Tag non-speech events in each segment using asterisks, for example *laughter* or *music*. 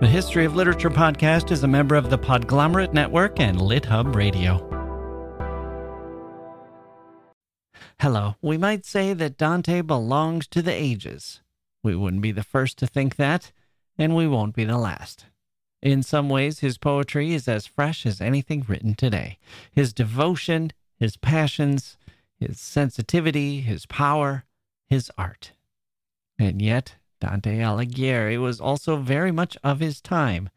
The History of Literature podcast is a member of the Podglomerate Network and LitHub Radio. Hello. We might say that Dante belongs to the ages. We wouldn't be the first to think that, and we won't be the last. In some ways, his poetry is as fresh as anything written today. His devotion, his passions, his sensitivity, his power, his art. And yet, Dante Alighieri was also very much of his time,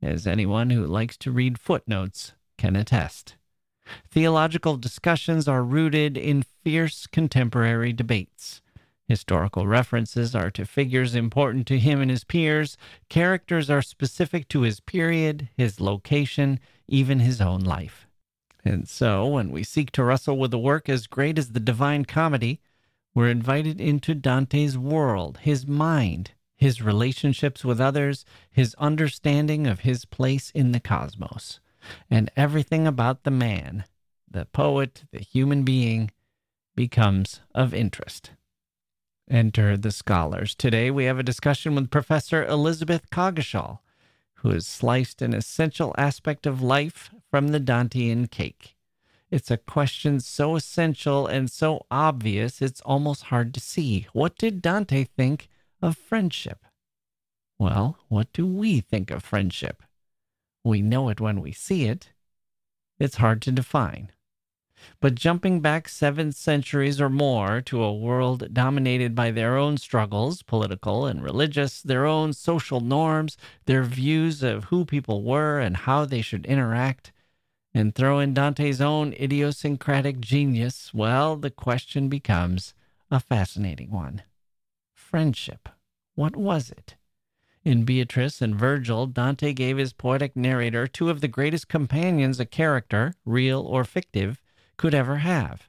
as anyone who likes to read footnotes can attest. Theological discussions are rooted in fierce contemporary debates. Historical references are to figures important to him and his peers. Characters are specific to his period, his location, even his own life. And so, when we seek to wrestle with a work as great as the Divine Comedy, we're invited into Dante's world, his mind, his relationships with others, his understanding of his place in the cosmos, and everything about the man, the poet, the human being, becomes of interest. Enter the scholars. Today we have a discussion with Professor Elizabeth Coggeshall, who has sliced an essential aspect of life from the Dantean cake. It's a question so essential and so obvious, it's almost hard to see. What did Dante think of friendship? Well, what do we think of friendship? We know it when we see it. It's hard to define. But jumping back seven centuries or more to a world dominated by their own struggles, political and religious, their own social norms, their views of who people were and how they should interact, and throw in Dante's own idiosyncratic genius, well, the question becomes a fascinating one. Friendship. What was it? In Beatrice and Virgil, Dante gave his poetic narrator two of the greatest companions a character, real or fictive, could ever have.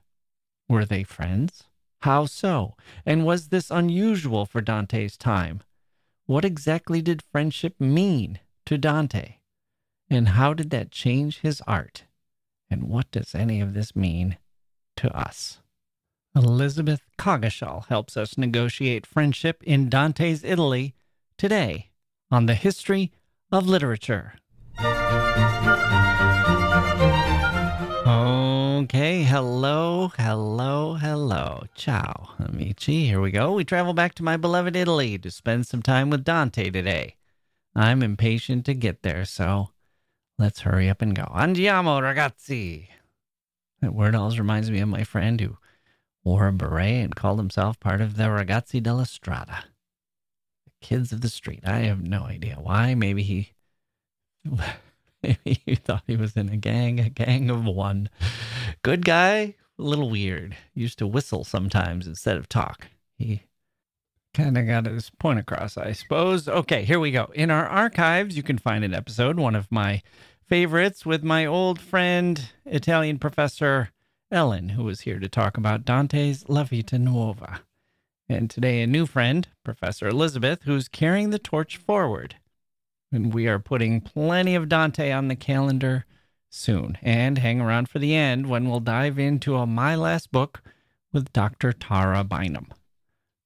Were they friends? How so? And was this unusual for Dante's time? What exactly did friendship mean to Dante? And how did that change his art? And what does any of this mean to us? Elizabeth Coggeshall helps us negotiate friendship in Dante's Italy today on the history of literature. Okay, hello, hello, hello. Ciao, amici. Here we go. We travel back to my beloved Italy to spend some time with Dante today. I'm impatient to get there, so Let's hurry up and go. Andiamo, ragazzi. That word always reminds me of my friend who wore a beret and called himself part of the Ragazzi della Strada, the kids of the street. I have no idea why. Maybe he, *laughs* maybe he thought he was in a gang, a gang of one. Good guy, a little weird. Used to whistle sometimes instead of talk. He kind of got his point across, I suppose. Okay, here we go. In our archives, you can find an episode, one of my favorites with my old friend, Italian professor Ellen, who was here to talk about Dante's La Vita Nuova. And today, a new friend, Professor Elizabeth, who's carrying the torch forward. And we are putting plenty of Dante on the calendar soon. And hang around for the end when we'll dive into a My Last Book with Dr. Tara Bynum.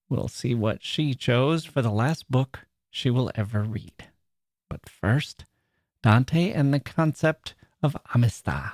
We'll see what she chose for the last book she will ever read. But first, Dante and the concept of amistà.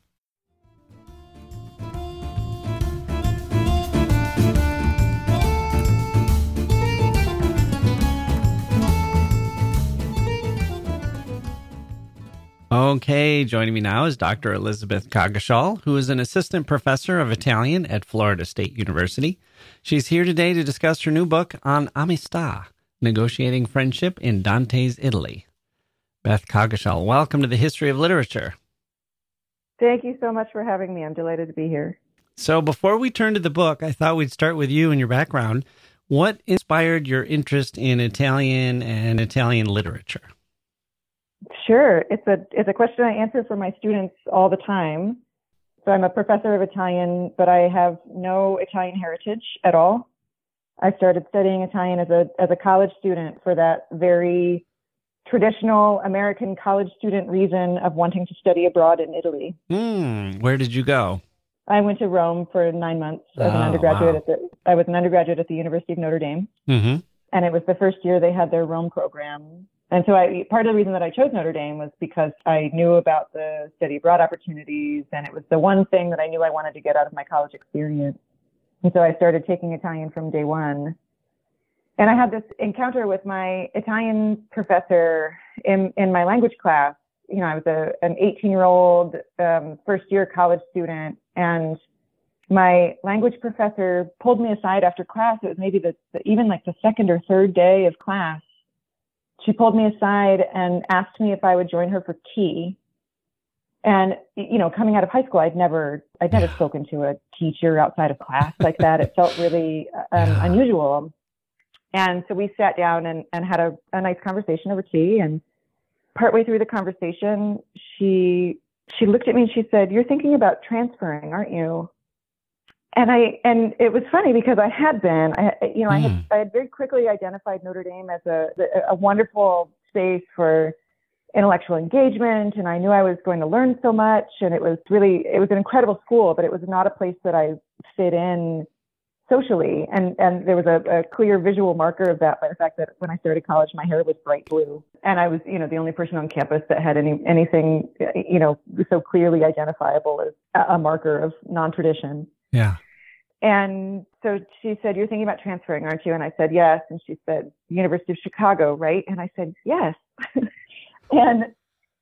Okay, joining me now is Dr. Elizabeth Coggeshall, who is an assistant professor of Italian at Florida State University. She's here today to discuss her new book on Amistà, Negotiating Friendship in Dante's Italy. Beth Coggeshall, welcome to the History of Literature. Thank you so much for having me. I'm delighted to be here. So, before we turn to the book, I thought we'd start with you and your background. What inspired your interest in Italian and Italian literature? Sure. It's a it's a question I answer for my students all the time. So I'm a professor of Italian, but I have no Italian heritage at all. I started studying Italian as a as a college student for that very traditional American college student reason of wanting to study abroad in Italy. Hmm. Where did you go? I went to Rome for nine months as Oh, an undergraduate wow. at the I was an undergraduate at the University of Notre Dame. Mm-hmm. and it was the first year they had their Rome program. And so I, part of the reason that I chose Notre Dame was because I knew about the study abroad opportunities and it was the one thing that I knew I wanted to get out of my college experience. And so I started taking Italian from day one. And I had this encounter with my Italian professor in, in my language class. You know, I was a, an 18 year old, um, first year college student and my language professor pulled me aside after class. It was maybe the, the even like the second or third day of class. She pulled me aside and asked me if I would join her for tea. And you know, coming out of high school, I'd never I'd never Yeah. spoken to a teacher outside of class like that. It felt really um, Yeah. unusual. And so we sat down and, and had a, a nice conversation over tea. And partway through the conversation, she she looked at me and she said, "You're thinking about transferring, aren't you?" And I and it was funny because I had been, I you know, I had hmm. I had very quickly identified Notre Dame as a a wonderful space for intellectual engagement, and I knew I was going to learn so much, and it was really it was an incredible school, but it was not a place that I fit in socially, and and there was a, a clear visual marker of that by the fact that when I started college, my hair was bright blue, and I was you know the only person on campus that had any anything you know so clearly identifiable as a, a marker of non-tradition. Yeah. And so she said, You're thinking about transferring, aren't you? And I said, Yes. And she said, University of Chicago, right? And I said, Yes. *laughs* and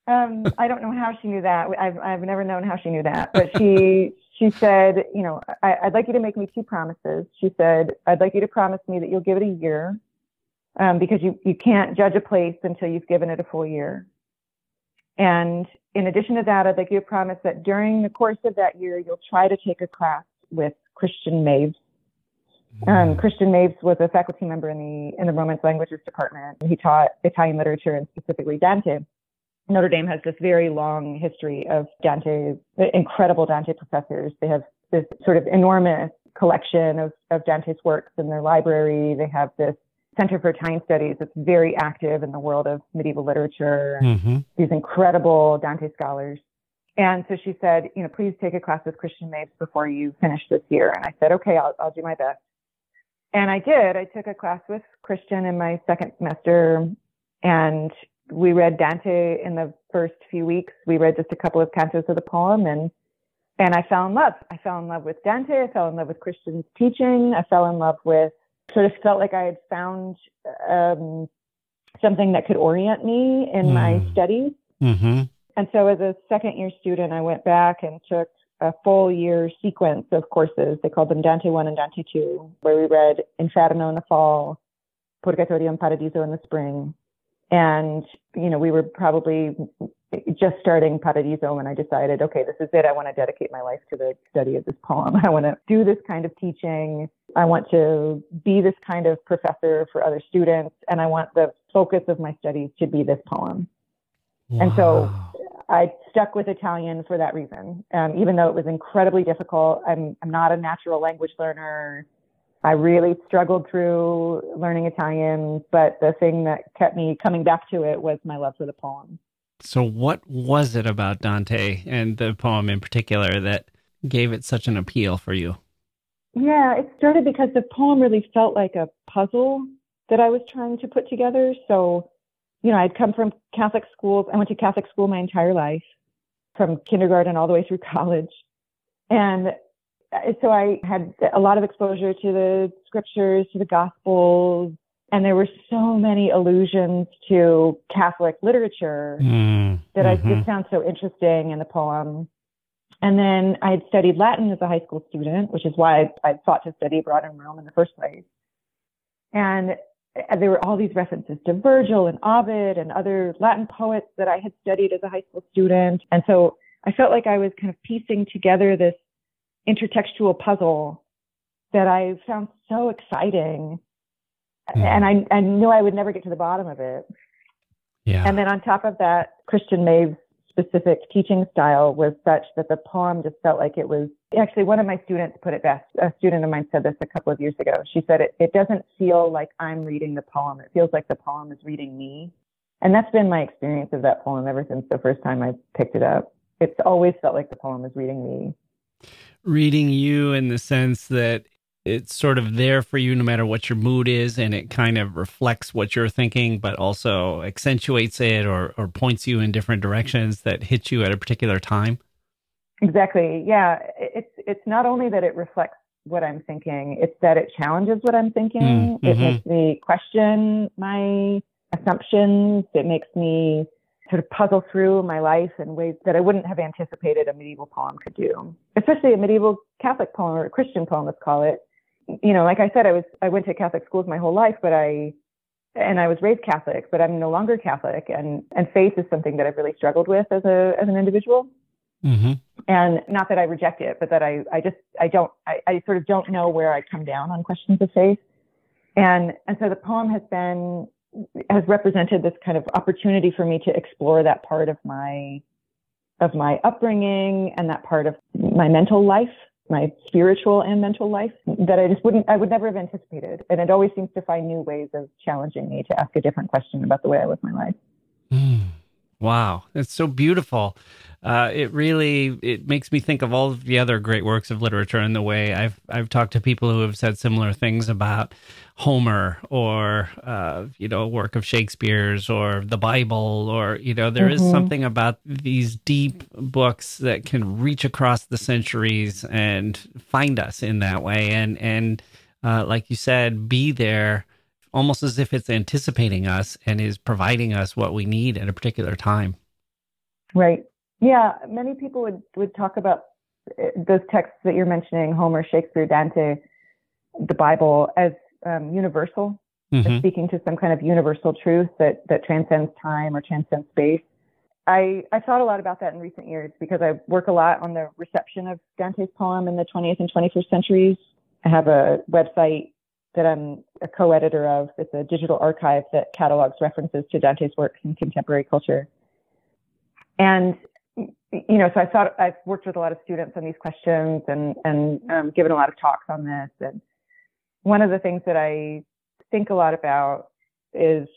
um, I don't know how she knew that. I've, I've never known how she knew that. But she she said, You know, I, I'd like you to make me two promises. She said, I'd like you to promise me that you'll give it a year um, because you, you can't judge a place until you've given it a full year. And in addition to that, I'd like you to promise that during the course of that year, you'll try to take a class with Christian Moevs. Um, Christian Moevs was a faculty member in the in the Romance Languages department. He taught Italian literature and specifically Dante. Notre Dame has this very long history of Dante, incredible Dante professors. They have this sort of enormous collection of, of Dante's works in their library. They have this Center for Italian Studies that's very active in the world of medieval literature. Mm-hmm. These incredible Dante scholars. And so she said, you know, please take a class with Christian Moevs before you finish this year. And I said, okay, I'll, I'll do my best. And I did. I took a class with Christian in my second semester and we read Dante in the first few weeks. We read just a couple of cantos of the poem and and I fell in love. I fell in love with Dante. I fell in love with Christian's teaching. I fell in love with sort of felt like I had found um, something that could orient me in my Mm. studies. Mm-hmm. And so as a second year student, I went back and took a full year sequence of courses. They called them Dante 1 and Dante 2, where we read Inferno in the fall, Purgatorio and Paradiso in the spring. And, you know, we were probably just starting Paradiso when I decided, okay, this is it. I want to dedicate my life to the study of this poem. *laughs* I want to do this kind of teaching. I want to be this kind of professor for other students. And I want the focus of my studies to be this poem. Wow. And so I stuck with Italian for that reason. Um, even though it was incredibly difficult, I'm, I'm not a natural language learner. I really struggled through learning Italian, but the thing that kept me coming back to it was my love for the poem. So, what was it about Dante and the poem in particular that gave it such an appeal for you? Yeah, it started because the poem really felt like a puzzle that I was trying to put together. So, you know, I'd come from Catholic schools. I went to Catholic school my entire life, from kindergarten all the way through *laughs* college. And so I had a lot of exposure to the scriptures, to the gospels, and there were so many allusions to Catholic literature mm, that mm-hmm. I just found so interesting in the poem. And then I had studied Latin as a high school student, which is why I, I thought to study abroad in Rome in the first place. And there were all these references to Virgil and Ovid and other Latin poets that I had studied as a high school student. And so I felt like I was kind of piecing together this intertextual puzzle that I found so exciting mm. and I, I knew I would never get to the bottom of it. Yeah. And then on top of that, Christian Moevs' specific teaching style was such that the poem just felt like it was actually one of my students put it best. A student of mine said this a couple of years ago. She said it, it doesn't feel like I'm reading the poem. It feels like the poem is reading me. And that's been my experience of that poem ever since the first time I picked it up. It's always felt like the poem is reading me. Reading you in the sense that it's sort of there for you no matter what your mood is and it kind of reflects what you're thinking but also accentuates it or, or points you in different directions that hit you at a particular time exactly. Yeah. It's it's not only that it reflects what i'm thinking it's that it challenges what i'm thinking. Mm-hmm. it makes me question my assumptions. It makes me sort of puzzle through my life in ways that I wouldn't have anticipated a medieval poem could do, especially a medieval Catholic poem or a Christian poem, let's call it, you know, like I said, I was I went to Catholic schools my whole life, but I and I was raised Catholic, but I'm no longer Catholic, and and faith is something that I've really struggled with as a as an individual. Mm-hmm. And not that I reject it, but that I I just I don't I, I sort of don't know where I come down on questions of faith, and and so the poem has been has represented this kind of opportunity for me to explore that part of my of my upbringing and that part of my mental life my spiritual and mental life that I just wouldn't, I would never have anticipated. And it always seems to find new ways of challenging me to ask a different question about the way I live my life. Mm. Wow, that's so beautiful. Uh, it really it makes me think of all of the other great works of literature in the way I've I've talked to people who have said similar things about Homer or uh, you know a work of Shakespeare's or the Bible or you know there mm-hmm. is something about these deep books that can reach across the centuries and find us in that way and and uh, like you said be there almost as if it's anticipating us and is providing us what we need at a particular time. Right. Yeah. Many people would, would talk about uh, those texts that you're mentioning, Homer, Shakespeare, Dante, the Bible, as um, universal, mm-hmm. as speaking to some kind of universal truth that, that transcends time or transcends space. I, I thought a lot about that in recent years because I work a lot on the reception of Dante's poem in the 20th and 21st centuries. I have a website that I'm a co-editor of. It's a digital archive that catalogs references to Dante's works in contemporary culture. And you know, so I thought I've worked with a lot of students on these questions and and um, given a lot of talks on this. And one of the things that I think a lot about is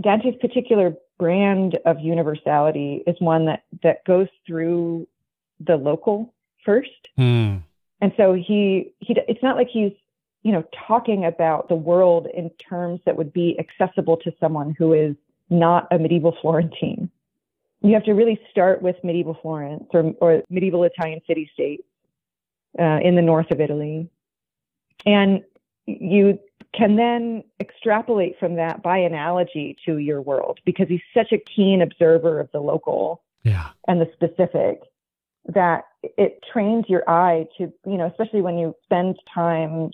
Dante's particular brand of universality is one that that goes through the local first. Mm. And so he he it's not like he's you know, talking about the world in terms that would be accessible to someone who is not a medieval Florentine. You have to really start with medieval Florence or, or medieval Italian city states uh, in the north of Italy. And you can then extrapolate from that by analogy to your world because he's such a keen observer of the local yeah. and the specific that it trains your eye to, you know, especially when you spend time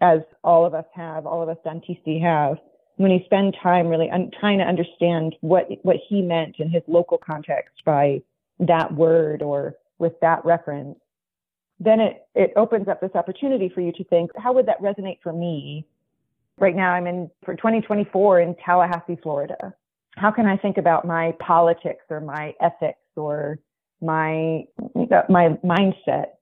as all of us have, all of us Dantisti have, when you spend time really un- trying to understand what what he meant in his local context by that word or with that reference, then it it opens up this opportunity for you to think, how would that resonate for me? Right now, I'm in for 2024 in Tallahassee, Florida. How can I think about my politics or my ethics or my my mindset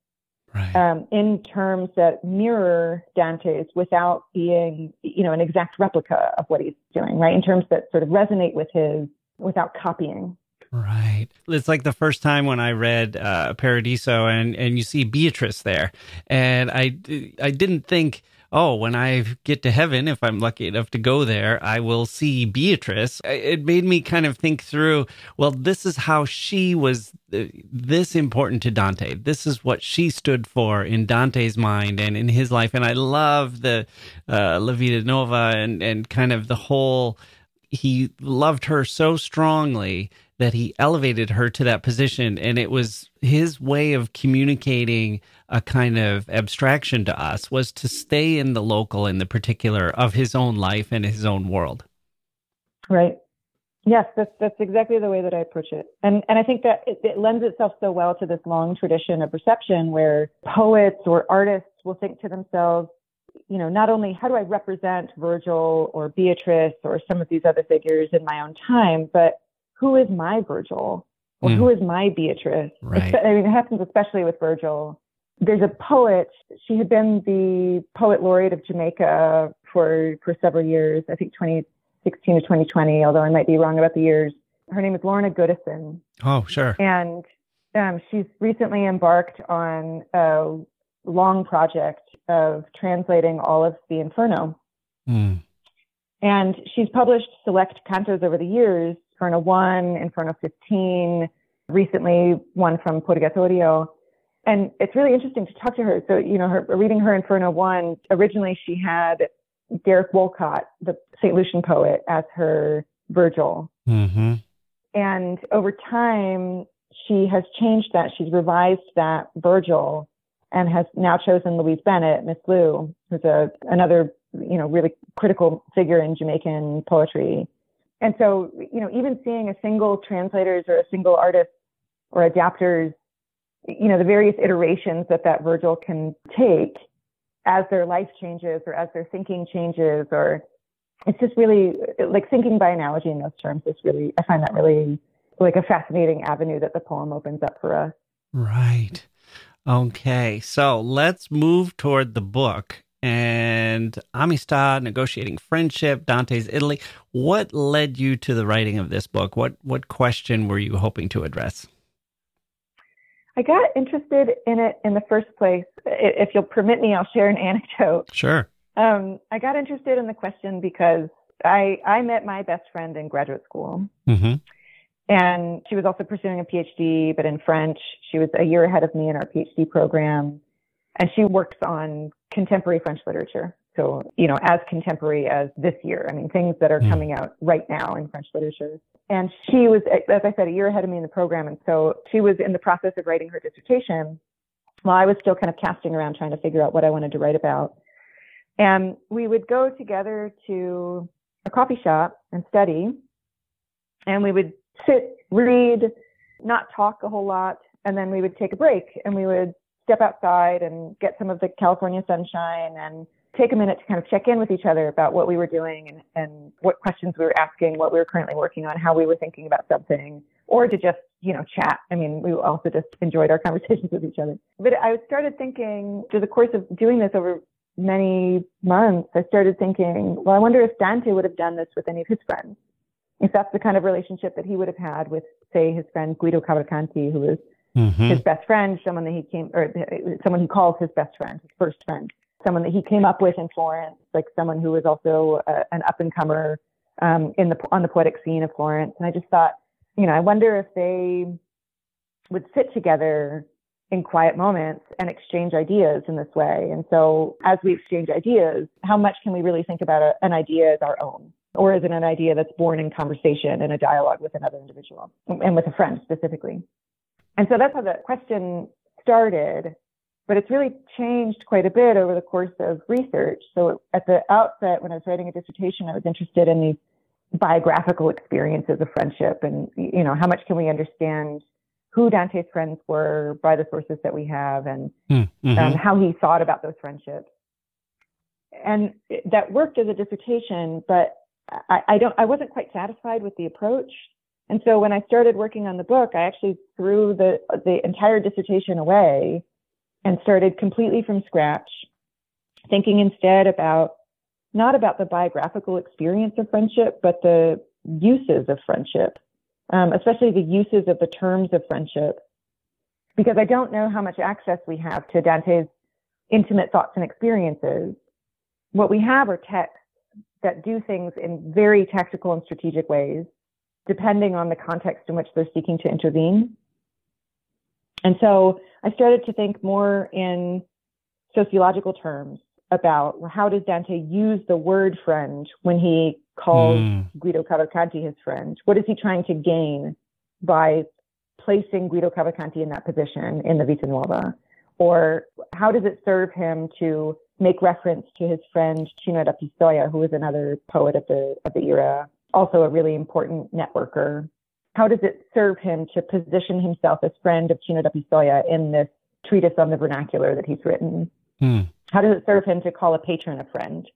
Right. um, in terms that mirror Dante's without being, you know, an exact replica of what he's doing, right? In terms that sort of resonate with his without copying. Right. It's like the first time when I read uh, Paradiso and, and you see Beatrice there. And I, I didn't think, oh, when I get to heaven, if I'm lucky enough to go there, I will see Beatrice. It made me kind of think through, well, this is how she was uh, this important to Dante. This is what she stood for in Dante's mind and in his life. And I love the uh, La Vita Nova and, and kind of the whole, he loved her so strongly that he elevated her to that position. And it was his way of communicating a kind of abstraction to us was to stay in the local in the particular of his own life and his own world. Right. Yes, that's that's exactly the way that I approach it, and and I think that it, it lends itself so well to this long tradition of reception where poets or artists will think to themselves, you know, not only how do I represent Virgil or Beatrice or some of these other figures in my own time, but who is my Virgil or Mm. who is my Beatrice? Right. I mean, it happens especially with Virgil. There's a poet. She had been the poet laureate of Jamaica for for several years. I think 2016 to 2020, although I might be wrong about the years. Her name is Lorna Goodison, oh sure and um, she's recently embarked on a long project of translating all of the Inferno. Mm. And she's published select cantos over the years, Inferno 1, Inferno 15, recently one from Purgatorio. And it's really interesting to talk to her. So, you know, her, reading her Inferno 1, originally she had Derek Walcott, the St. Lucian poet, as her Virgil. hmm And over time, she has changed that. She's revised that Virgil and has now chosen Louise Bennett, Miss Lou, who's a, another, you know, really critical figure in Jamaican poetry. And so, you know, even seeing a single translators or a single artist or adapters, you know, the various iterations that that Virgil can take as their life changes or as their thinking changes or it's just really like thinking by analogy in those terms is really i find that really like a fascinating avenue that the poem opens up for us. Right. Okay. So let's move toward the book and amistà negotiating friendship dante's italy. What led you to the writing of this book? What what question were you hoping to address? I got interested in it in the first place. If you'll permit me i'll share an anecdote. Sure. Um, i got interested in the question because i i met my best friend in graduate school. Hmm and she was also pursuing a phd but in french. She was a year ahead of me in our phd program and she works on contemporary french literature. So you know as contemporary as this year. I mean things that are Mm. coming out right now in french literature. And she was as i said a year ahead of me in the program. And so she was in the process of writing her dissertation while i was still kind of casting around trying to figure out what i wanted to write about. And we would go together to a coffee shop and study. And we would sit, read, not talk a whole lot, and then we would take a break. And we would step outside and get some of the California sunshine and take a minute to kind of check in with each other about what we were doing and, and what questions we were asking, what we were currently working on, how we were thinking about something, or to just, you know, chat. I mean, we also just enjoyed our *laughs* conversations with each other. But I started thinking through the course of doing this over many months, I started thinking, well, I wonder if Dante would have done this with any of his friends if that's the kind of relationship that he would have had with, say, his friend Guido Cavalcanti, who was hmm his best friend, someone that he came, or someone he calls his best friend, his first friend, someone that he came up with in Florence, like someone who was also uh, an up and comer um, in the on the poetic scene of Florence. And I just thought, you know, I wonder if they would sit together in quiet moments and exchange ideas in this way. And so, as we exchange ideas, how much can we really think about a, an idea as our own? Or is it an idea that's born in conversation and a dialogue with another individual and with a friend specifically? And so that's how the question started. but it's really changed quite a bit over the course of research. So at the outset, when I was writing a dissertation, I was interested in the biographical experiences of friendship and, you know, how much can we understand who Dante's friends were by the sources that we have and hmm, mm-hmm. um, how he thought about those friendships. And that worked as a dissertation, but I, I don't, I wasn't quite satisfied with the approach. And so when I started working on the book, I actually threw the, the entire dissertation away and started completely from scratch, thinking instead about not about the biographical experience of friendship, but the uses of friendship, um, especially the uses of the terms of friendship. Because I don't know how much access we have to Dante's intimate thoughts and experiences. What we have are texts that do things in very tactical and strategic ways, depending on the context in which they're seeking to intervene. And so I started to think more in sociological terms about how does Dante use the word friend when he calls mm. Guido Cavalcanti his friend? What is he trying to gain by placing Guido Cavalcanti in that position in the Vita Nuova? Or how does it serve him to make reference to his friend Cino da Pistoia, who was another poet of the of the era, also a really important networker how does it serve him to position himself as friend of Cino da Pistoia in this treatise on the vernacular that he's written? Hmm. How does it serve him to call a patron a friend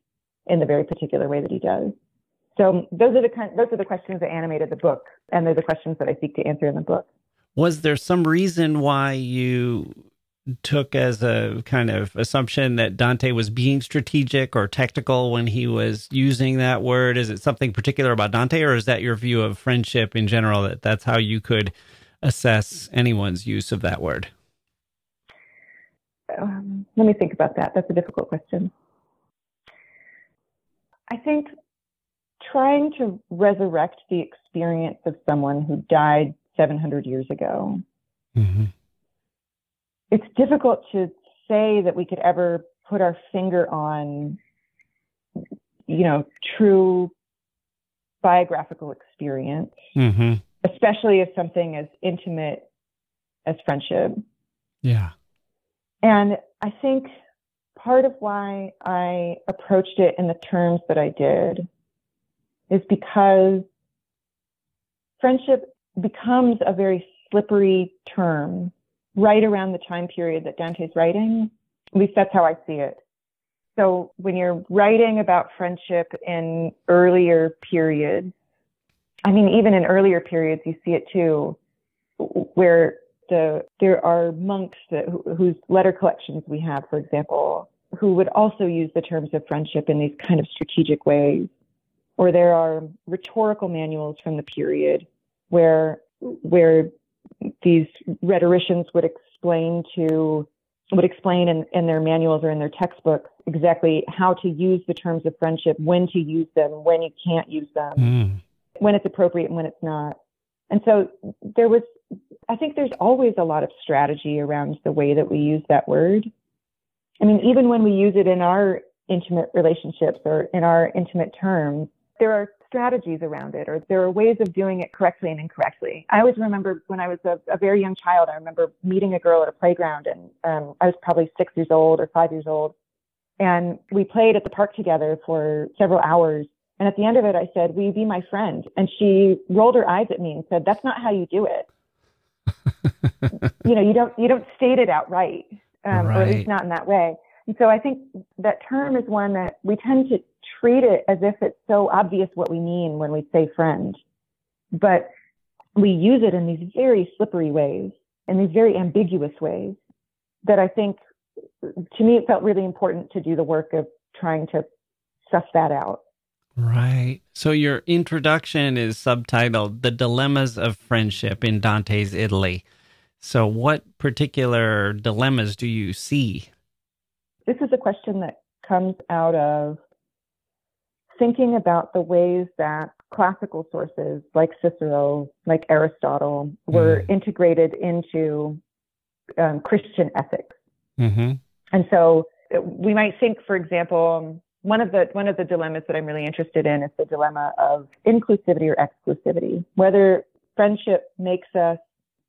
in the very particular way that he does? So those are the kind, those are the questions that animated the book, and they're the questions that I seek to answer in the book. Was there some reason why you took as a kind of assumption that Dante was being strategic or tactical when he was using that word? Is it something particular about Dante, or is that your view of friendship in general? That that's how you could assess anyone's use of that word? Um, let me think about that. That's a difficult question. I think trying to resurrect the experience of someone who died 700 years ago. Mm-hmm it's difficult to say that we could ever put our finger on, you know, true biographical experience, mm-hmm. especially if something as intimate as friendship. Yeah. And I think part of why I approached it in the terms that I did is because friendship becomes a very slippery term right around the time period that Dante's writing. At least that's how I see it. So when you're writing about friendship in earlier periods, I mean, even in earlier periods, you see it too, where the there are monks that, whose letter collections we have, for example, who would also use the terms of friendship in these kind of strategic ways. Or there are rhetorical manuals from the period where where these rhetoricians would explain to would explain in, in their manuals or in their textbooks exactly how to use the terms of friendship, when to use them, when you can't use them, mm. when it's appropriate and when it's not. And so there was, I think there's always a lot of strategy around the way that we use that word. I mean, even when we use it in our intimate relationships or in our intimate terms, there are strategies around it, or there are ways of doing it correctly and incorrectly. I always remember when I was a, a very young child, I remember meeting a girl at a playground, and um, I was probably six years old or five years old. And we played at the park together for several hours. And at the end of it, I said, Will you be my friend? And she rolled her eyes at me and said, That's not how you do it. *laughs* you know, you don't you don't state it outright, um, right. or at least not in that way. And so I think that term is one that we tend to treat it as if it's so obvious what we mean when we say friend. But we use it in these very slippery ways, in these very ambiguous ways that I think to me it felt really important to do the work of trying to suss that out. Right. So your introduction is subtitled The Dilemmas of Friendship in Dante's Italy. So what particular dilemmas do you see? This is a question that comes out of thinking about the ways that classical sources like Cicero, like Aristotle, were mm. integrated into um, Christian ethics. Mm-hmm. And so we might think, for example, one of the one of the dilemmas that I'm really interested in is the dilemma of inclusivity or exclusivity. Whether friendship makes us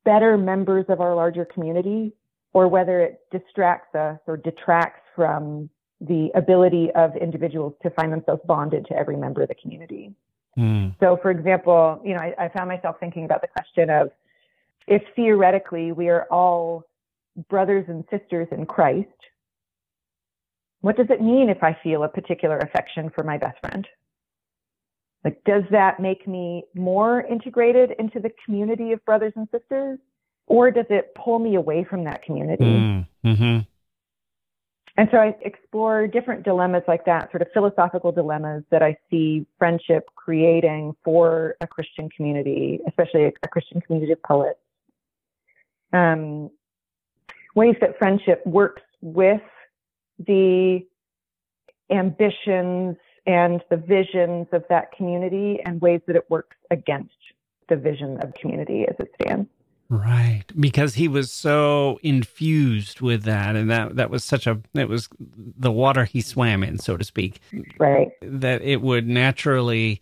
better members of our larger community or whether it distracts us or detracts from the ability of individuals to find themselves bonded to every member of the community. Mm. So, for example, you know, I, I found myself thinking about the question of if theoretically we are all brothers and sisters in Christ, what does it mean if I feel a particular affection for my best friend? Like, does that make me more integrated into the community of brothers and sisters? Or does it pull me away from that community? Mm, mm-hmm. And so I explore different dilemmas like that, sort of philosophical dilemmas that I see friendship creating for a Christian community, especially a, Christian community of poets. Um, ways that friendship works with the ambitions and the visions of that community and ways that it works against the vision of community as it stands. Right, because he was so infused with that, and that that was such a it was the water he swam in, so to speak. Right, that it would naturally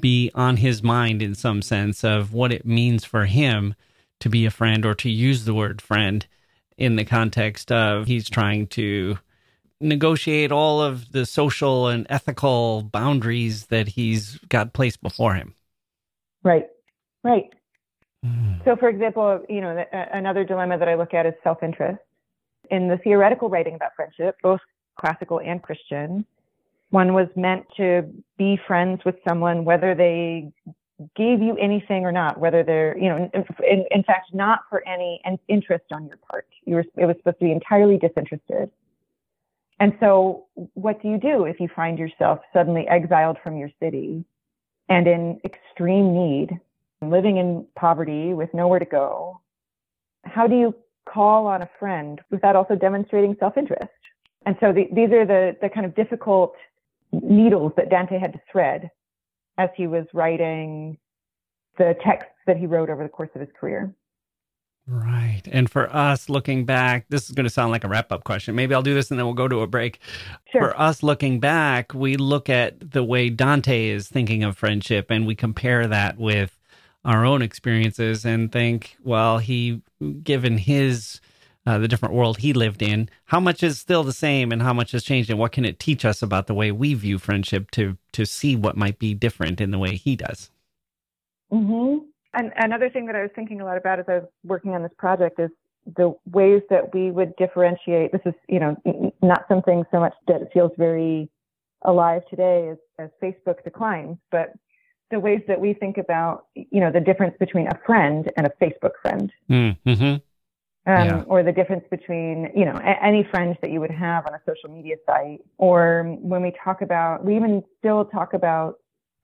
be on his mind in some sense of what it means for him to be a friend or to use the word friend in the context of he's trying to negotiate all of the social and ethical boundaries that he's got placed before him. Right, right. So, for example, you know, another dilemma that I look at is self-interest. In the theoretical writing about friendship, both classical and Christian, one was meant to be friends with someone whether they gave you anything or not, whether they're, you know, in, in fact, not for any interest on your part. You were, it was supposed to be entirely disinterested. And so, what do you do if you find yourself suddenly exiled from your city and in extreme need, living in poverty with nowhere to go? How do you call on a friend without also demonstrating self interest? And so, the, these are the, the kind of difficult needles that Dante had to thread as he was writing the texts that he wrote over the course of his career. Right. And for us looking back, this is going to sound like a wrap up question. Maybe I'll do this and then we'll go to a break. Sure. For us looking back, we look at the way Dante is thinking of friendship and we compare that with our own experiences and think, well, he, given his, uh, the different world he lived in, how much is still the same and how much has changed and what can it teach us about the way we view friendship to, to see what might be different in the way he does? Mm-hmm. And another thing that I was thinking a lot about as I was working on this project is the ways that we would differentiate. This is, you know, not something so much that feels very alive today as, as Facebook declines, but the ways that we think about, you know, the difference between a friend and a Facebook friend. Mm-hmm. Um, yeah. or the difference between you know a- any friends that you would have on a social media site or when we talk about we even still talk about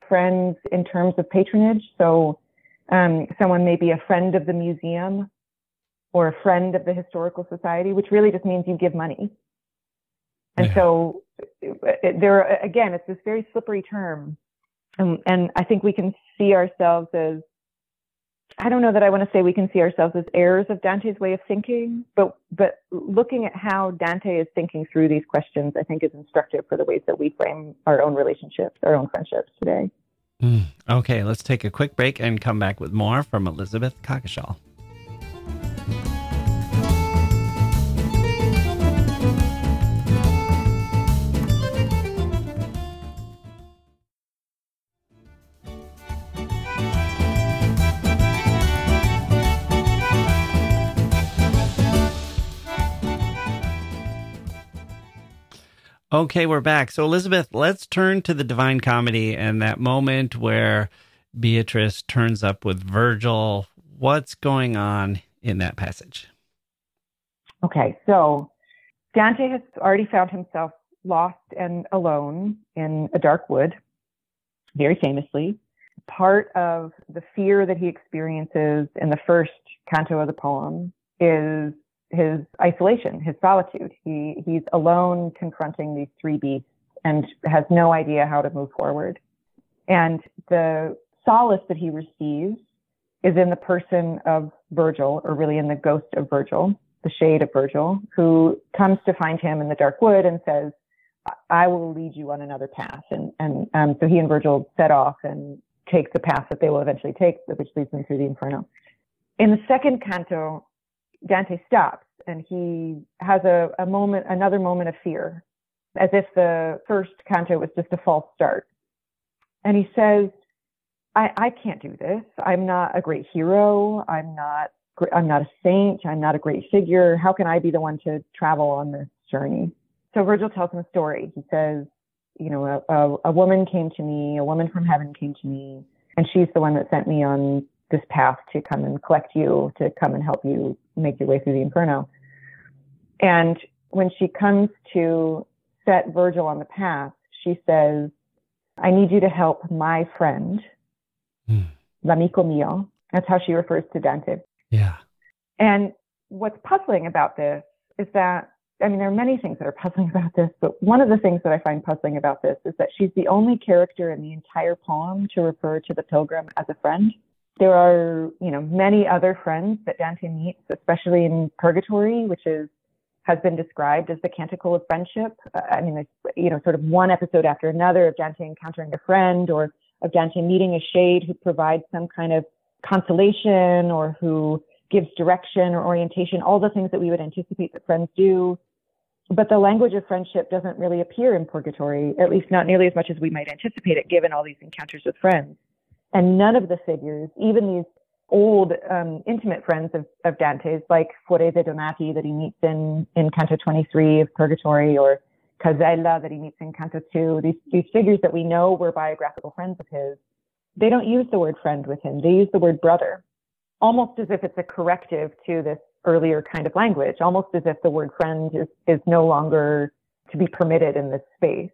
friends in terms of patronage so um, someone may be a friend of the museum or a friend of the historical society, which really just means you give money. And yeah. so there, again, it's this very slippery term. And, and I think we can see ourselves as, I don't know that I want to say we can see ourselves as heirs of Dante's way of thinking, but, but looking at how Dante is thinking through these questions, I think is instructive for the ways that we frame our own relationships, our own friendships today. Mm. Okay, let's take a quick break and come back with more from Elizabeth Coggeshall. Okay, we're back. So, Elizabeth, let's turn to the Divine Comedy and that moment where Beatrice turns up with Virgil. What's going on in that passage? Okay, so Dante has already found himself lost and alone in a dark wood, very famously. Part of the fear that he experiences in the first canto of the poem is his isolation, his solitude. He he's alone confronting these three beasts and has no idea how to move forward. And the solace that he receives is in the person of Virgil, or really in the ghost of Virgil, the shade of Virgil, who comes to find him in the dark wood and says, I will lead you on another path. And, and um, so he and Virgil set off and take the path that they will eventually take, which leads them through the Inferno. In the second canto, Dante stops and he has a, a moment, another moment of fear, as if the first canto was just a false start. And he says, I, I can't do this. I'm not a great hero. I'm not I'm not a saint. I'm not a great figure. How can I be the one to travel on this journey? So Virgil tells him a story. He says, you know, a, a, a woman came to me, a woman from heaven came to me, and she's the one that sent me on this path to come and collect you, to come and help you make your way through the inferno. And when she comes to set Virgil on the path, she says, I need you to help my friend, mm. l'amico mio. That's how she refers to Dante. Yeah. And what's puzzling about this is that, I mean, there are many things that are puzzling *laughs* about this, but one of the things that I find puzzling about this is that she's the only character in the entire poem to refer to the pilgrim as a friend. There are, you know, many other friends that Dante meets, especially in Purgatory, which is has been described as the canticle of friendship. Uh, I mean, you know, sort of one episode after another of Dante encountering a friend or of Dante meeting a shade who provides some kind of consolation or who gives direction or orientation, all the things that we would anticipate that friends do. But the language of friendship doesn't really appear in purgatory, at least not nearly as much as we might anticipate it, given all these encounters with friends. And none of the figures, even these old um, intimate friends of, of Dante's, like Forese Donati that he meets in, in Canto 23 of Purgatory, or Casella that he meets in Canto 2, these, these figures that we know were biographical friends of his, they don't use the word friend with him. They use the word brother, almost as if it's a corrective to this earlier kind of language, almost as if the word friend is, is no longer to be permitted in this space.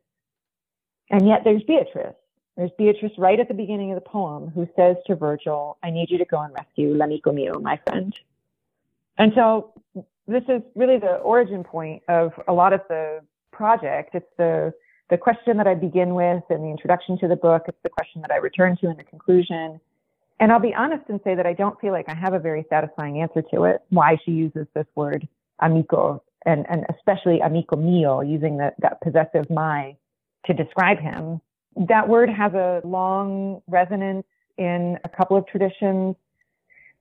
And yet there's Beatrice. There's Beatrice right at the beginning of the poem who says to Virgil, I need you to go and rescue l'amico mio, my friend. And so this is really the origin point of a lot of the project. It's the the question that I begin with in the introduction to the book. It's the question that I return to in the conclusion. And I'll be honest and say that I don't feel like I have a very satisfying answer to it, why she uses this word amico and, and especially amico mio, using that, that possessive my to describe him. That word has a long resonance in a couple of traditions.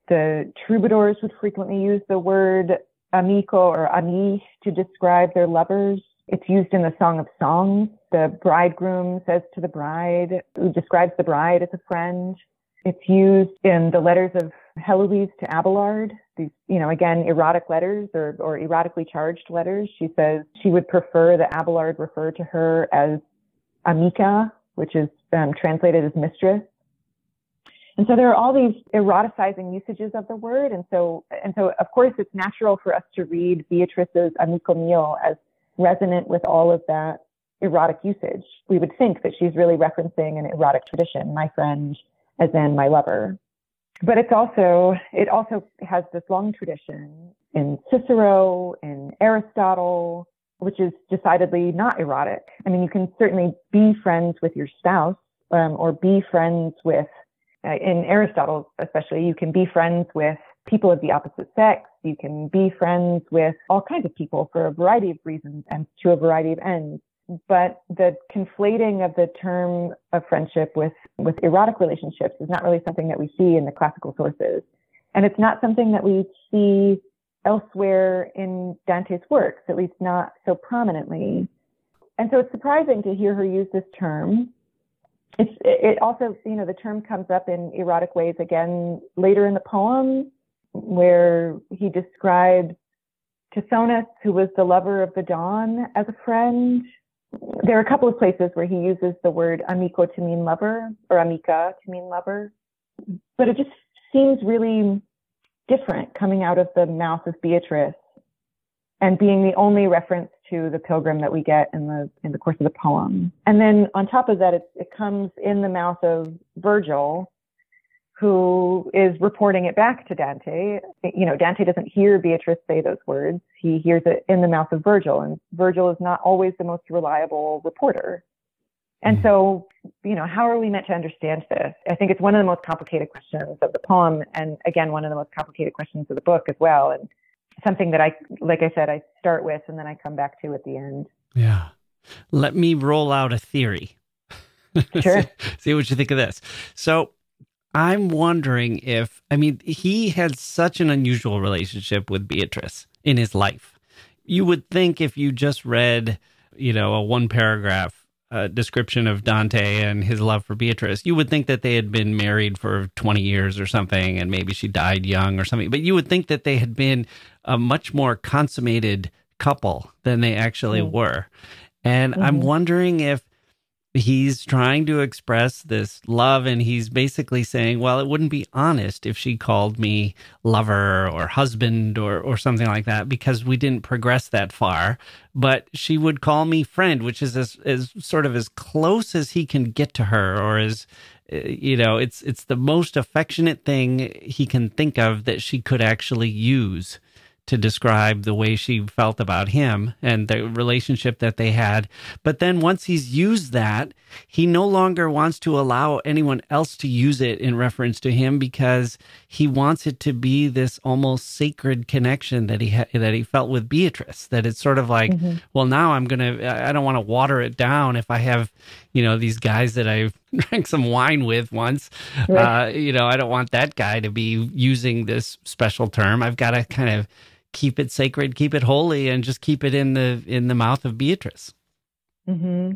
The troubadours would frequently use the word amico or ami to describe their lovers. It's used in the Song of Songs. The bridegroom says to the bride, who describes the bride as a friend. It's used in the letters of Heloise to Abelard. These, you know, again, erotic letters or, or erotically charged letters. She says she would prefer that Abelard refer to her as amica, which is um, translated as mistress. And so there are all these eroticizing usages of the word. And so, and so of course it's natural for us to read Beatrice's amico mio as resonant with all of that erotic usage. We would think that she's really referencing an erotic tradition, my friend, as in my lover. But it's also, it also has this long tradition in Cicero, in Aristotle, which is decidedly not erotic. I mean, you can certainly be friends with your spouse um, or be friends with, uh, in Aristotle especially, you can be friends with people of the opposite sex. You can be friends with all kinds of people for a variety of reasons and to a variety of ends. But the conflating of the term of friendship with, with erotic relationships is not really something that we see in the classical sources. And it's not something that we see elsewhere in Dante's works, at least not so prominently. And so it's surprising to hear her use this term. It's, it also, you know, the term comes up in erotic ways again later in the poem where he describes Tithonus, who was the lover of the dawn, as a friend. There are a couple of places where he uses the word amico to mean lover or amica to mean lover, but it just seems really different coming out of the mouth of Beatrice and being the only reference to the pilgrim that we get in the in the course of the poem. And then on top of that, it, it comes in the mouth of Virgil, who is reporting it back to Dante. You know, Dante doesn't hear Beatrice say those words. He hears it in the mouth of Virgil, and Virgil is not always the most reliable reporter. And mm. so, you know, how are we meant to understand this? I think it's one of the most complicated questions of the poem, and again, one of the most complicated questions of the book as well, and something that I, like I said, I start with and then I come back to at the end. Yeah. Let me roll out a theory. *laughs* Sure. See what you think of this. So, I'm wondering if, I mean, he had such an unusual relationship with Beatrice in his life. You would think if you just read, you know, a one paragraph uh, description of Dante and his love for Beatrice, you would think that they had been married for 20 years or something, and maybe she died young or something. But you would think that they had been a much more consummated couple than they actually mm-hmm. were. And mm-hmm. I'm wondering if he's trying to express this love and he's basically saying well it wouldn't be honest if she called me lover or husband or or something like that because we didn't progress that far. But she would call me friend which is as, as sort of as close as he can get to her or as uh, you know it's it's the most affectionate thing he can think of that she could actually use to describe the way she felt about him and the relationship that they had. But then once he's used that, he no longer wants to allow anyone else to use it in reference to him because he wants it to be this almost sacred connection that he ha- that he felt with Beatrice. That it's sort of like, mm-hmm. well, now I'm gonna. I don't want to water it down if I have, you know, these guys that I've *laughs* drank some wine with once. Right. Uh, you know, I don't want that guy to be using this special term. I've got to kind of keep it sacred, keep it holy, and just keep it in the in the mouth of Beatrice. Mm-hmm.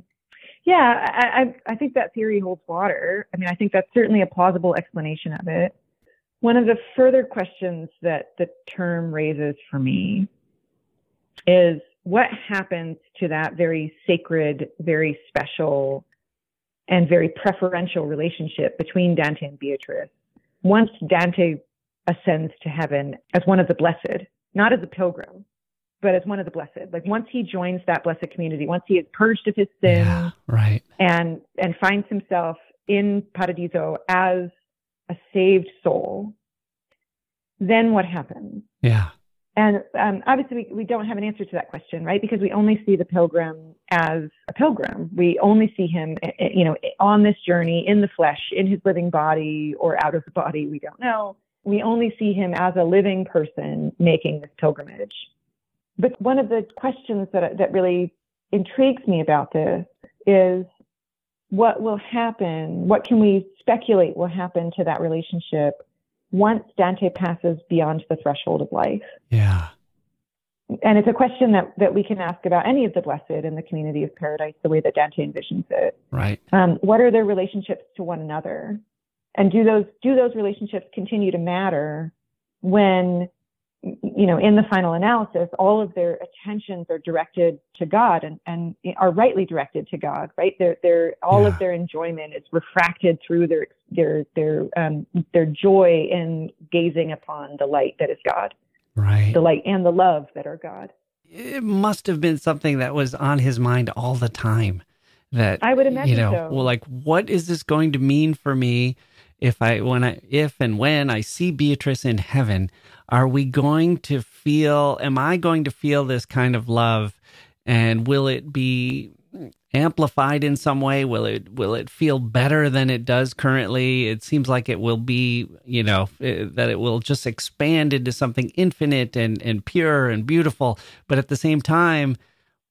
Yeah, I, I think that theory holds water. I mean, I think that's certainly a plausible explanation of it. One of the further questions that the term raises for me is what happens to that very sacred, very special, and very preferential relationship between Dante and Beatrice once Dante ascends to heaven as one of the blessed not as a pilgrim, but as one of the blessed. Like once he joins that blessed community, once he is purged of his sin, yeah, right, and and finds himself in Paradiso as a saved soul, then what happens? Yeah. And um, obviously, we, we don't have an answer to that question, right? Because we only see the pilgrim as a pilgrim. We only see him, eh, eh, you know, on this journey in the flesh, in his living body or out of the body. We don't know we only see him as a living person making this pilgrimage. But one of the questions that, that really intrigues me about this is what will happen? What can we speculate will happen to that relationship once Dante passes beyond the threshold of life? Yeah. And it's a question that, that we can ask about any of the blessed in the community of paradise, the way that Dante envisions it. Right. Um, what are their relationships to one another? And do those do those relationships continue to matter when you know in the final analysis all of their attentions are directed to god and, and are rightly directed to god right? Their their all yeah. of their enjoyment is refracted through their their their um their joy in gazing upon the light that is god. Right. The light and the love that are god. It must have been something that was on his mind all the time that i would imagine you know so. well like what is this going to mean for me if I when I if and when I see Beatrice in heaven, are we going to feel am I going to feel this kind of love? And will it be amplified in some way? Will it will it feel better than it does currently? It seems like it will be you know eh, that it will just expand into something infinite and and pure and beautiful. But at the same time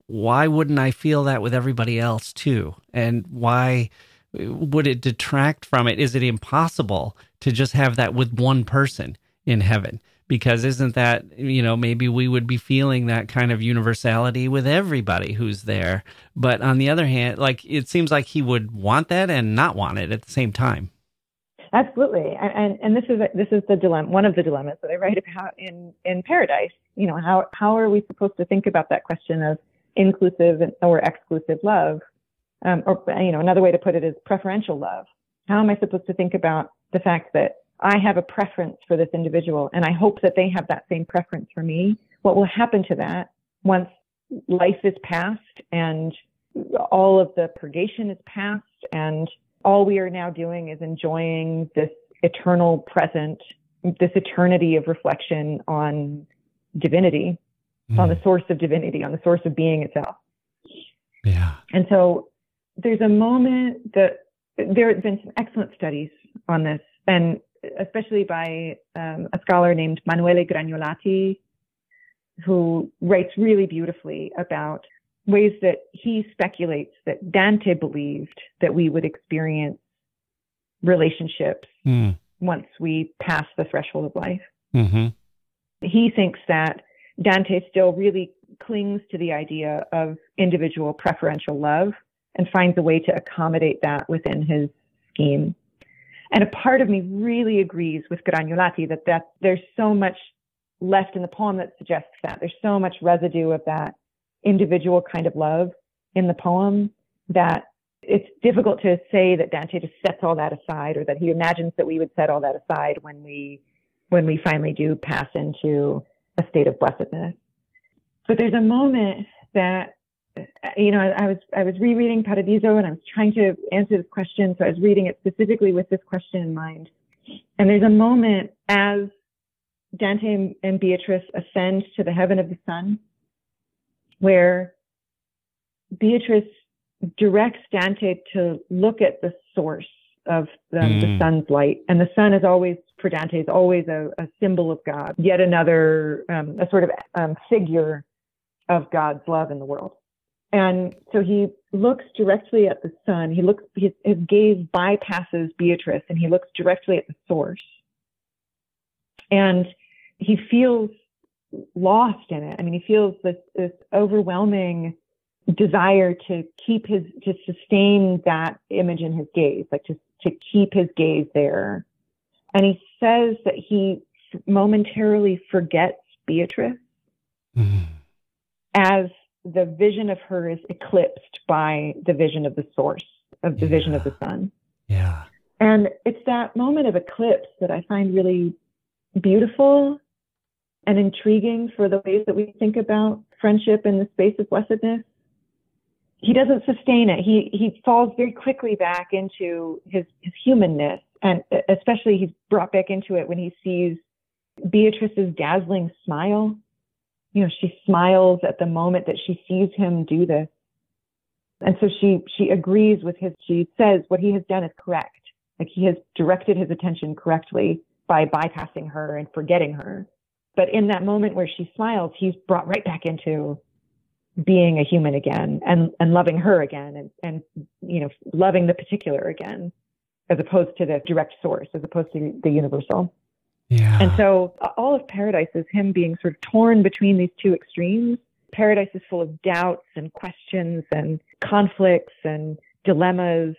why wouldn't i feel that with everybody else too? And why would it detract from it? Is it impossible to just have that with one person in heaven? Because isn't that, you know, maybe we would be feeling that kind of universality with everybody who's there. But on the other hand, like it seems like he would want that and not want it at the same time. Absolutely, and and this is this is the dilemma. One of the dilemmas that I write about in in Paradise. You know, how how are we supposed to think about that question of inclusive or exclusive love? Um, or you know, another way to put it is preferential love. How am I supposed to think about the fact that I have a preference for this individual, and I hope that they have that same preference for me? What will happen to that once life is past and all of the purgation is past, and all we are now doing is enjoying this eternal present, this eternity of reflection on divinity, mm. on the source of divinity, on the source of being itself. Yeah. And so there's a moment that there have been some excellent studies on this, and especially by um, a scholar named Manuele Gragnolati, who writes really beautifully about ways that he speculates that Dante believed that we would experience relationships Mm. once we pass the threshold of life. hmm He thinks that Dante still really clings to the idea of individual preferential love and finds a way to accommodate that within his scheme. And a part of me really agrees with Gragnolati that, that there's so much left in the poem that suggests that. There's so much residue of that individual kind of love in the poem that it's difficult to say that Dante just sets all that aside or that he imagines that we would set all that aside when we when we finally do pass into a state of blessedness. But there's a moment that you know, I, I was I was rereading Paradiso and I was trying to answer this question, so I was reading it specifically with this question in mind. And there's a moment as Dante and Beatrice ascend to the heaven of the sun, where Beatrice directs Dante to look at the source of the, the Mm. sun's light. And the sun is always, for Dante, is always a, a symbol of God, yet another, um, a sort of um, figure of God's love in the world. And so he looks directly at the sun. He looks, his, his gaze bypasses Beatrice and he looks directly at the source. And he feels lost in it. I mean, he feels this, this overwhelming desire to keep his, to sustain that image in his gaze, like to, to keep his gaze there. And he says that he momentarily forgets Beatrice Mm. as the vision of her is eclipsed by the vision of the source, of the vision of the sun. Yeah. And it's that moment of eclipse that I find really beautiful and intriguing for the ways that we think about friendship in the space of blessedness. He doesn't sustain it. He he falls very quickly back into his, his humanness, and especially he's brought back into it when he sees Beatrice's dazzling smile. You know, she smiles at the moment that she sees him do this. And so she she agrees with his she says what he has done is correct. Like he has directed his attention correctly by bypassing her and forgetting her. But in that moment where she smiles, he's brought right back into being a human again and, and loving her again and, and, you know, loving the particular again, as opposed to the direct source, as opposed to the universal. Yeah. And so all of Paradise is him being sort of torn between these two extremes. Paradise is full of doubts and questions and conflicts and dilemmas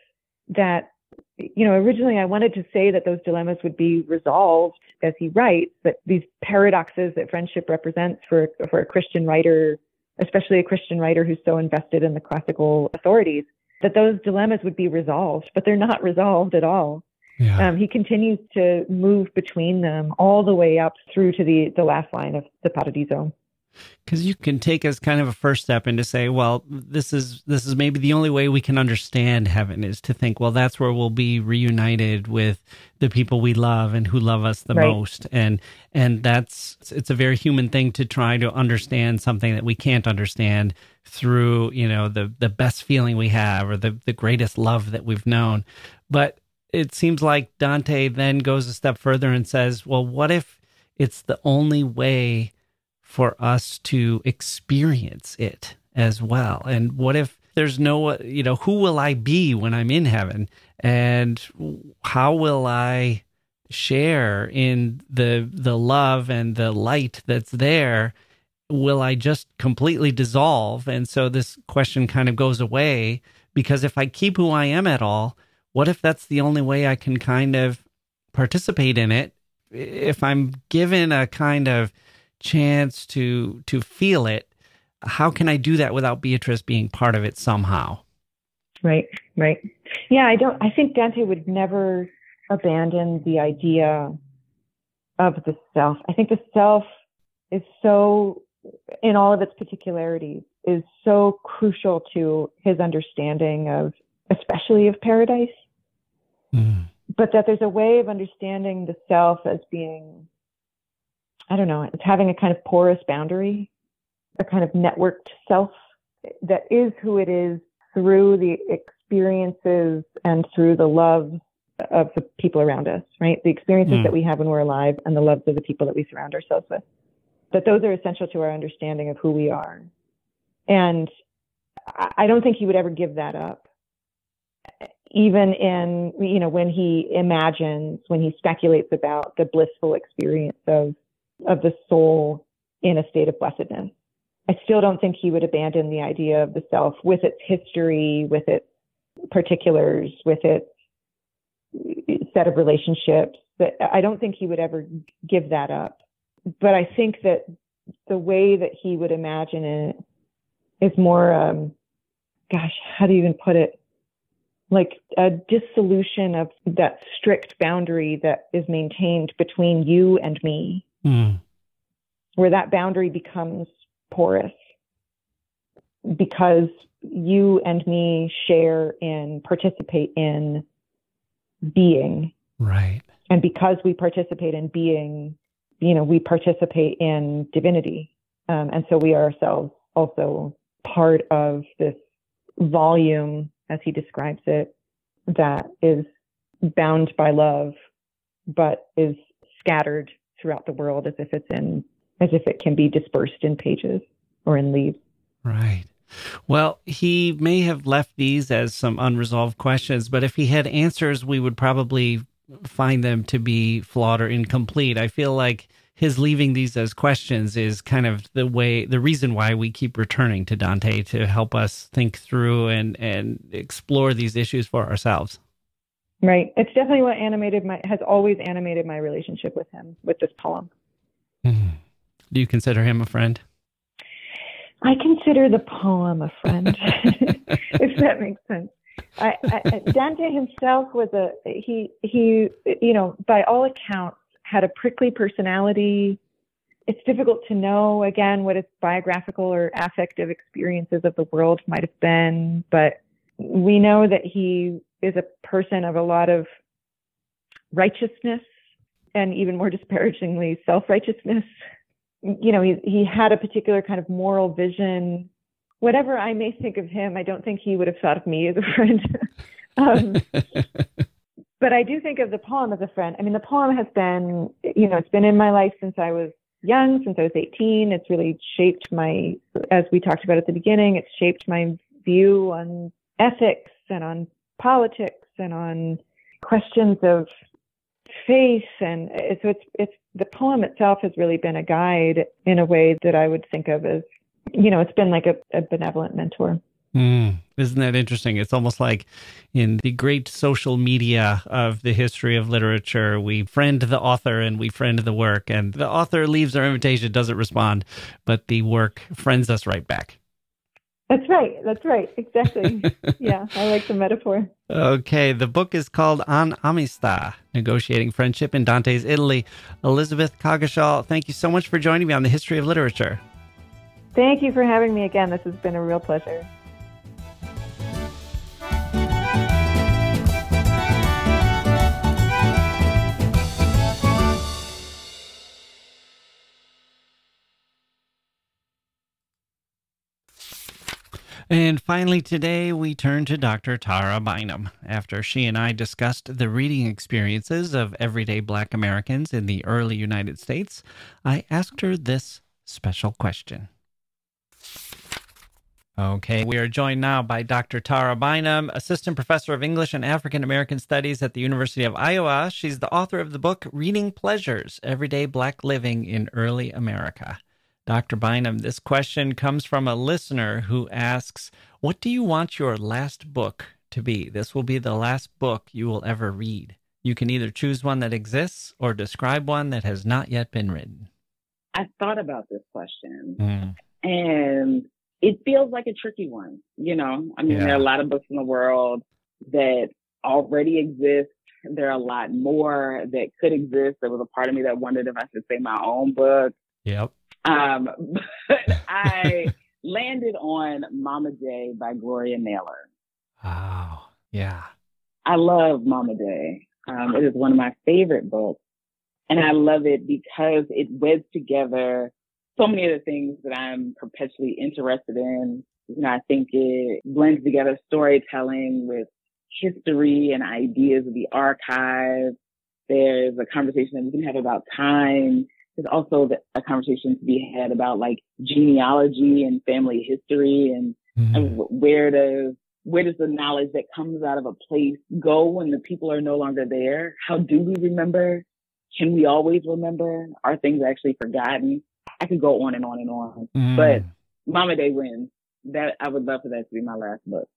that, you know, originally I wanted to say that those dilemmas would be resolved as he writes, that these paradoxes that friendship represents for, for a Christian writer, especially a Christian writer who's so invested in the classical authorities, that those dilemmas would be resolved, but they're not resolved at all. Yeah. Um, he continues to move between them all the way up through to the, the last line of the Paradiso. because you can take as kind of a first step into say well this is this is maybe the only way we can understand heaven is to think well that's where we'll be reunited with the people we love and who love us the Right. most and and that's it's a very human thing to try to understand something that we can't understand through you know the the best feeling we have or the the greatest love that we've known but it seems like Dante then goes a step further and says well what if it's the only way for us to experience it as well. And what if there's no, you know, who will I be when I'm in heaven? And how will I share in the the love and the light that's there? Will I just completely dissolve? And so this question kind of goes away because if I keep who I am at all, what if that's the only way I can kind of participate in it? If I'm given a kind of chance to to feel it how can i do that without beatrice being part of it somehow Right, right. Yeah, I don't, I think Dante would never abandon the idea of the self. I think the self is so, in all of its particularities, is so crucial to his understanding of, especially of paradise. but that there's a way of understanding the self as being, I don't know, it's having a kind of porous boundary, a kind of networked self that is who it is through the experiences and through the love of the people around us, right? The experiences Mm. that we have when we're alive and the loves of the people that we surround ourselves with. That those are essential to our understanding of who we are. And I I don't think he would ever give that up even in, you know, when he imagines, when he speculates about the blissful experience of, of the soul in a state of blessedness. I still don't think he would abandon the idea of the self with its history, with its particulars, with its set of relationships. That I don't think he would ever give that up. But I think that the way that he would imagine it is more, um, gosh, how do you even put it? Like a dissolution of that strict boundary that is maintained between you and me, mm. where that boundary becomes porous because you and me share in, participate in being. Right. And because we participate in being, you know, we participate in divinity. Um, and so we are ourselves also part of this volume, as he describes it, that is bound by love, but is scattered throughout the world as if it's in, as if it can be dispersed in pages or in leaves. Right. Well, he may have left these as some unresolved questions, but if he had answers, we would probably find them to be flawed or incomplete. I feel like his leaving these as questions is kind of the way the reason why we keep returning to Dante to help us think through and and explore these issues for ourselves. Right. It's definitely what animated my has always animated my relationship with him with this poem. Mm-hmm. Do you consider him a friend? I consider the poem a friend, *laughs* if that makes sense. I, I, Dante himself was a he he you know by all accounts had a prickly personality. It's difficult to know again what his biographical or affective experiences of the world might have been, but we know that he is a person of a lot of righteousness and even more disparagingly self-righteousness. You know, he he had a particular kind of moral vision. Whatever I may think of him, I don't think he would have thought of me as a friend. *laughs* um, *laughs* but I do think of the poem as a friend. I mean, the poem has been, you know, it's been in my life since I was young, since I was 18. It's really shaped my, as we talked about at the beginning, it's shaped my view on ethics and on politics and on questions of faith. And so it's, it's, the poem itself has really been a guide in a way that I would think of as, you know, it's been like a, a benevolent mentor. Mm, isn't that interesting? It's almost like in the great social media of the history of literature, we friend the author and we friend the work, and the author leaves our invitation, doesn't respond, but the work friends us right back. That's right. That's right. Exactly. *laughs* yeah, I like the metaphor. Okay, the book is called On Amistà Negotiating Friendship in Dante's Italy. Elizabeth Coggeshall, thank you so much for joining me on the history of literature. Thank you for having me again. This has been a real pleasure. And finally, today we turn to Dr. Tara Bynum. After she and I discussed the reading experiences of everyday Black Americans in the early United States, I asked her this special question. Okay, we are joined now by Dr. Tara Bynum, Assistant Professor of English and African American Studies at the University of Iowa. She's the author of the book Reading Pleasures Everyday Black Living in Early America. Dr. Bynum, this question comes from a listener who asks, What do you want your last book to be? This will be the last book you will ever read. You can either choose one that exists or describe one that has not yet been written. I thought about this question mm. and it feels like a tricky one. You know, I mean, yeah. there are a lot of books in the world that already exist. There are a lot more that could exist. There was a part of me that wondered if I should say my own book. Yep. Um, *laughs* but I landed on Mama Day by Gloria Naylor. Wow. Yeah. I love Mama Day. Um, it is one of my favorite books. And I love it because it weds together so many of the things that I'm perpetually interested in. You know, I think it blends together storytelling with history and ideas of the archive. There's a conversation that we can have about time there's also a conversation to be had about like genealogy and family history and, mm. and where does where does the knowledge that comes out of a place go when the people are no longer there? How do we remember? Can we always remember? Are things actually forgotten? I could go on and on and on, Mm. but Mama Day wins. That I would love for that to be my last book.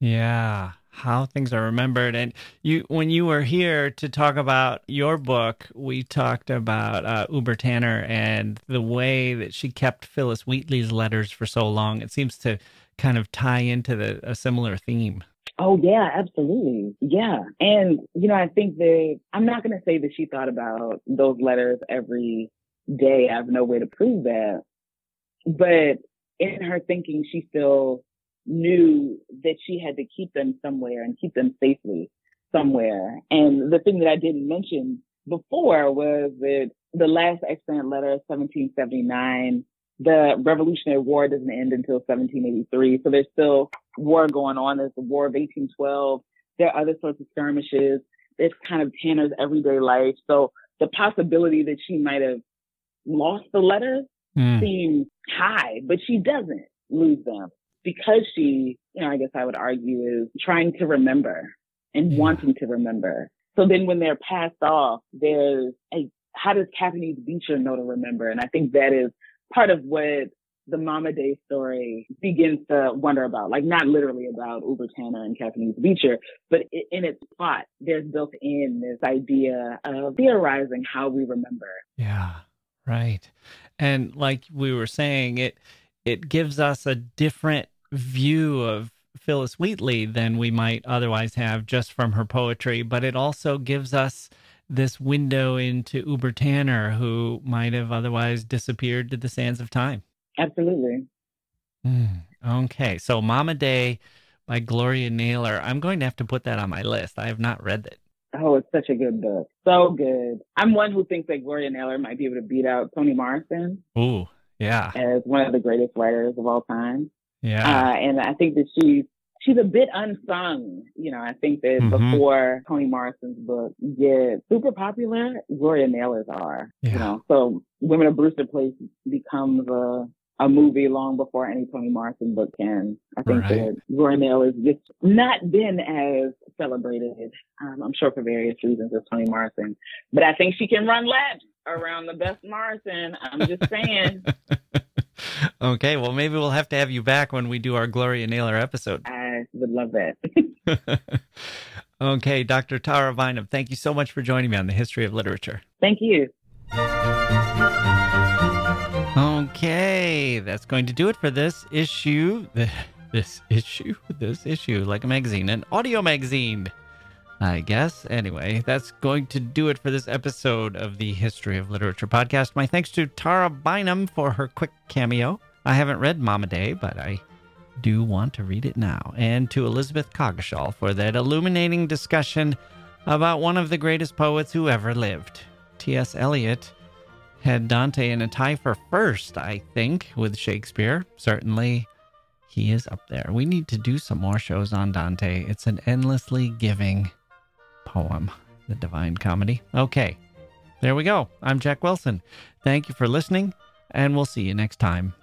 Yeah, how things are remembered. And you, when you were here to talk about your book, we talked about uh, Obour Tanner and the way that she kept Phillis Wheatley's letters for so long. It seems to kind of tie into the, a similar theme. Oh yeah, absolutely. Yeah. And you know, I think that I'm not going to say that she thought about those letters every day. I have no way to prove that. But in her thinking, she still knew that she had to keep them somewhere and keep them safely somewhere. And the thing that I didn't mention before was that the last extant letter, 1779, the Revolutionary War doesn't end until 1783. So there's still war going on. There's the War of 1812. There are other sorts of skirmishes. It's kind of Tanner's everyday life. So the possibility that she might have lost the letters Mm. seems high, but she doesn't lose them because she, you know, I guess I would argue is trying to remember and mm-hmm. wanting to remember. So then when they're passed off, there's a, how does Kapanese Beecher know to remember? And I think that is part of what the Mama Day story begins to wonder about, like not literally about Obour Tanner and Kapanese Beecher, but in its plot, there's built in this idea of theorizing how we remember. Yeah, right. And like we were saying, it it gives us a different view of Phillis Wheatley than we might otherwise have just from her poetry, but it also gives us this window into Obour Tanner, who might have otherwise disappeared to the sands of time. Absolutely. Mm, okay, so Mama Day by Gloria Naylor. I'm going to have to put that on my list. I have not read it. Oh, it's such a good book. So good. I'm one who thinks that Gloria Naylor might be able to beat out Toni Morrison Ooh, yeah, as one of the greatest writers of all time. yeah, Uh, and I think that she's she's a bit unsung. You know, I think that Mhm. before Toni Morrison's book get super popular, Gloria Naylor's are. Yeah. You know, so Women of Brewster Place becomes a a movie long before any Toni Morrison book can. I think Right. that Gloria Naylor's just not been as celebrated. Um, I'm sure for various reasons as Toni Morrison, but I think she can run laps around the best Morrison. I'm just saying. *laughs* okay, well, maybe we'll have to have you back when we do our Gloria Naylor episode. I would love that. *laughs* *laughs* okay, Dr. Tara Bynum, thank you so much for joining me on the history of literature. Thank you. Okay, that's going to do it for this issue. *laughs* This issue, this issue, like a magazine, an audio magazine, I guess. Anyway, that's going to do it for this episode of the History of Literature podcast. My thanks to Tara Bynum for her quick cameo. I haven't read Mama Day, but I do want to read it now. And to Elizabeth Coggeshall for that illuminating discussion about one of the greatest poets who ever lived. T.S. Eliot had Dante in a tie for first, I think, with Shakespeare. Certainly, he is up there. We need to do some more shows on Dante. It's an endlessly giving poem, the Divine Comedy. Okay, there we go. I'm Jacke Wilson. Thank you for listening, and we'll see you next time.